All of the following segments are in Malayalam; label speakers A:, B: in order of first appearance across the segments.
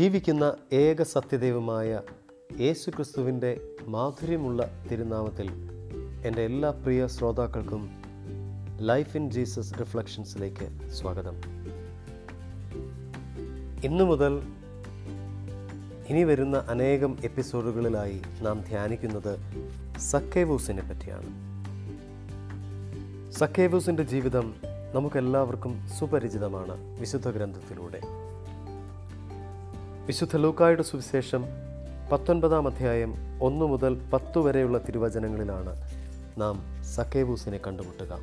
A: ജീവിക്കുന്ന ഏക സത്യദൈവമായ യേശു ക്രിസ്തുവിന്റെ മാധുര്യമുള്ള തിരുനാമത്തിൽ എന്റെ എല്ലാ പ്രിയ ശ്രോതാക്കൾക്കും ലൈഫ് ഇൻ ജീസസ് റിഫ്ലക്ഷൻസിലേക്ക് സ്വാഗതം. ഇന്നു മുതൽ ഇനി വരുന്ന അനേകം എപ്പിസോഡുകളിലായി നാം ധ്യാനിക്കുന്നത് സക്കേവൂസിനെ പറ്റിയാണ്. സക്കേവൂസിന്റെ ജീവിതം നമുക്കെല്ലാവർക്കും സുപരിചിതമാണ് വിശുദ്ധ ഗ്രന്ഥത്തിലൂടെ. വിശുദ്ധ ലൂക്കായുടെ സുവിശേഷം പത്തൊൻപതാം അധ്യായം ഒന്നു മുതൽ പത്തു വരെയുള്ള തിരുവചനങ്ങളിലാണ് നാം സക്കേബൂസിനെ കണ്ടുമുട്ടുക.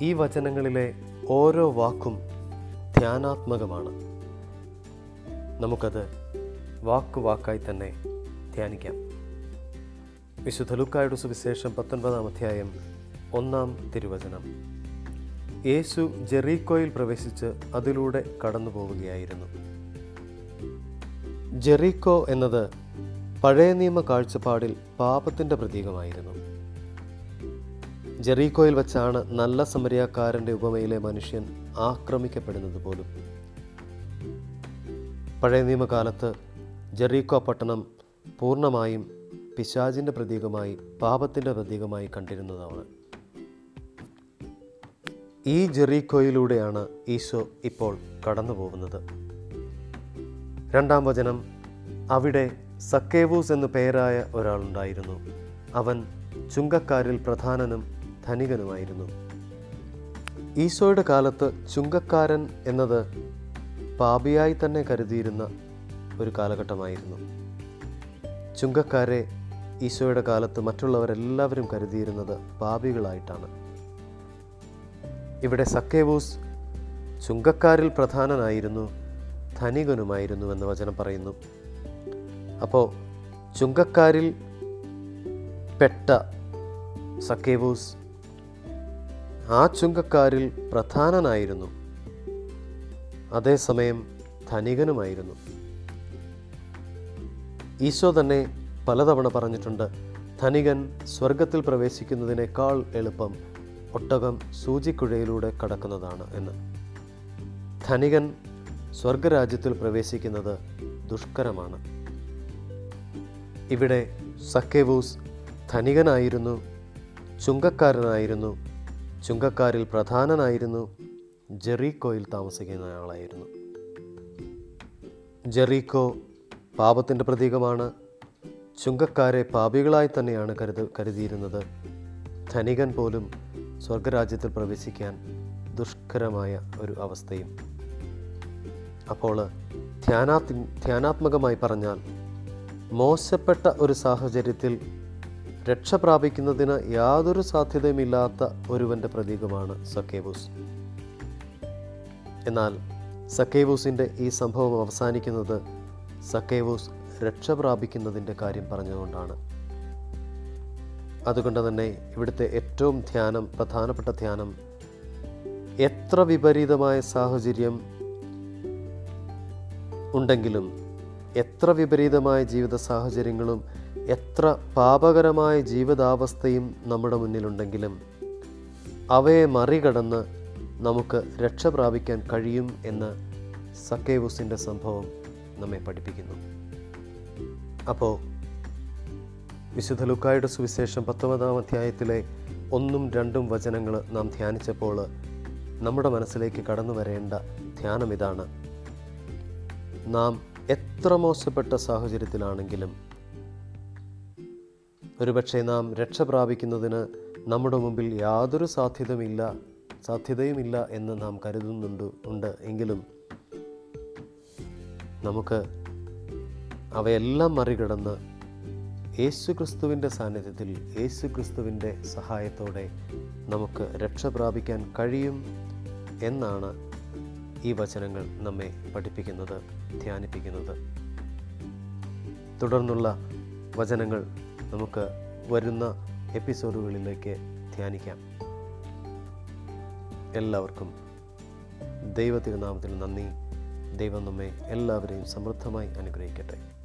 A: ഈ വചനങ്ങളിലെ ഓരോ വാക്കും ധ്യാനാത്മകമാണ്. നമുക്കത് വാക്കു വാക്കായി തന്നെ ധ്യാനിക്കാം. വിശുദ്ധ ലൂക്കായുടെ സുവിശേഷം പത്തൊൻപതാം അധ്യായം ഒന്നാം തിരുവചനം. യേശു ജെറീക്കോയിൽ പ്രവേശിച്ച് അതിലൂടെ കടന്നു പോവുകയായിരുന്നു ജെറീക്കോ എന്നത് പഴയ നിയമ കാഴ്ചപ്പാടിൽ പാപത്തിന്റെ പ്രതീകമായിരുന്നു. ജെറീക്കോയിൽ വച്ചാണ് നല്ല സമരിയാക്കാരന്റെ ഉപമയിലെ മനുഷ്യൻ ആക്രമിക്കപ്പെടുന്നത് പോലും. പഴയ നിയമകാലത്ത് ജെറീക്കോ പട്ടണം പൂർണമായും പിശാചിന്റെ പ്രതീകമായി പാപത്തിന്റെ പ്രതീകമായി കണ്ടിരുന്നതാണ്. ഈ ജെറീക്കോയിലൂടെയാണ് ഈശോ ഇപ്പോൾ കടന്നു പോകുന്നത് രണ്ടാം വചനം അവിടെ സക്കേവൂസ് എന്നു പേരായ ഒരാളുണ്ടായിരുന്നു. അവൻ ചുങ്കക്കാരിൽ പ്രധാനനും ധനികനുമായിരുന്നു. ഈശോയുടെ കാലത്ത് ചുങ്കക്കാരൻ എന്നത് പാപിയായി തന്നെ കരുതിയിരുന്ന ഒരു കാലഘട്ടമായിരുന്നു. ചുങ്കക്കാരെ ഈശോയുടെ കാലത്ത് മറ്റുള്ളവരെല്ലാവരും കരുതിയിരുന്നത് പാപികളായിട്ടാണ്. ഇവിടെ സക്കേവൂസ് ചുങ്കക്കാരിൽ പ്രധാനനായിരുന്നു. ധനികനുമായിരുന്നു എന്ന് വചനം പറയുന്നു. അപ്പോൾ ചുങ്കക്കാരിൽ പെട്ട സക്കേവൂസ് ആ ചുങ്കക്കാരിൽ പ്രധാനനായിരുന്നു. അതേസമയം ധനികനുമായിരുന്നു. ഈശോ തന്നെ പലതവണ പറഞ്ഞിട്ടുണ്ട് ധനികൻ സ്വർഗത്തിൽ പ്രവേശിക്കുന്നതിനേക്കാൾ എളുപ്പം ഒട്ടകം സൂചിക്കുഴയിലൂടെ കടക്കുന്നതാണ് എന്ന്. ധനികൻ സ്വർഗരാജ്യത്തിൽ പ്രവേശിക്കുന്നത് ദുഷ്കരമാണ്. ഇവിടെ സക്കേവൂസ് ധനികനായിരുന്നു ചുങ്കക്കാരനായിരുന്നു ചുങ്കക്കാരിൽ പ്രധാനനായിരുന്നു ജെറീക്കോയിൽ താമസിക്കുന്ന ആളായിരുന്നു ജെറീക്കോ പാപത്തിന്റെ പ്രതീകമാണ്. ചുങ്കക്കാരെ പാപികളായി തന്നെയാണ് കരുത കരുതിയിരുന്നത്. ധനികൻ പോലും സ്വർഗരാജ്യത്തിൽ പ്രവേശിക്കാൻ ദുഷ്കരമായ ഒരു അവസ്ഥയും അപ്പോൾ ധ്യാനാത്മ ധ്യാനാത്മകമായി പറഞ്ഞാൽ മോശപ്പെട്ട ഒരു സാഹചര്യത്തിൽ രക്ഷ പ്രാപിക്കുന്നതിന് യാതൊരു സാധ്യതയുമില്ലാത്ത ഒരുവന്റെ പ്രതീകമാണ് സക്കേബൂസ് എന്നാൽ സക്കേവൂസിന്റെ ഈ സംഭവം അവസാനിക്കുന്നത് സക്കേവൂസ് രക്ഷ പ്രാപിക്കുന്നതിന്റെ കാര്യം പറഞ്ഞുകൊണ്ടാണ് അതുകൊണ്ട് തന്നെ ഇവിടുത്തെ ഏറ്റവും ധ്യാനം പ്രധാനപ്പെട്ട ധ്യാനം എത്ര വിപരീതമായ സാഹചര്യം ഉണ്ടെങ്കിലും എത്ര വിപരീതമായ ജീവിത സാഹചര്യങ്ങളും എത്ര പാപകരമായ ജീവിതാവസ്ഥയും നമ്മുടെ മുന്നിലുണ്ടെങ്കിലും അവയെ മറികടന്ന് നമുക്ക് രക്ഷ പ്രാപിക്കാൻ കഴിയും എന്ന് സക്കേവുസിന്റെ സംഭവം നമ്മെ പഠിപ്പിക്കുന്നു. അപ്പോൾ വിശുദ്ധ ലുക്കായുടെ സുവിശേഷം പത്തൊമ്പതാം അധ്യായത്തിലെ ഒന്നും രണ്ടും വചനങ്ങൾ നാം ധ്യാനിച്ചപ്പോൾ നമ്മുടെ മനസ്സിലേക്ക് കടന്നു വരേണ്ട ധ്യാനം ഇതാണ്. നാം എത്ര മോശപ്പെട്ട സാഹചര്യത്തിലാണെങ്കിലും ഒരുപക്ഷെ നാം രക്ഷ പ്രാപിക്കുന്നതിന് നമ്മുടെ മുമ്പിൽ യാതൊരു സാധ്യതയുമില്ല സാധ്യതയുമില്ല എന്ന് നാം കരുതുന്നുണ്ട് ഉണ്ട്. എങ്കിലും നമുക്ക് അവയെല്ലാം മറികടന്ന് യേശു ക്രിസ്തുവിന്റെ സാന്നിധ്യത്തിൽ യേശു ക്രിസ്തുവിന്റെ സഹായത്തോടെ നമുക്ക് രക്ഷ പ്രാപിക്കാൻ കഴിയും എന്നാണ് ഈ വചനങ്ങൾ നമ്മെ പഠിപ്പിക്കുന്നത് ധ്യാനിപ്പിക്കുന്നത്. തുടർന്നുള്ള വചനങ്ങൾ നമുക്ക് വരുന്ന എപ്പിസോഡുകളിലേക്ക് ധ്യാനിക്കാം. എല്ലാവർക്കും ദൈവ തിരുനാമത്തിന് നന്ദി. ദൈവം നമ്മെ എല്ലാവരെയും സമൃദ്ധമായി അനുഗ്രഹിക്കട്ടെ.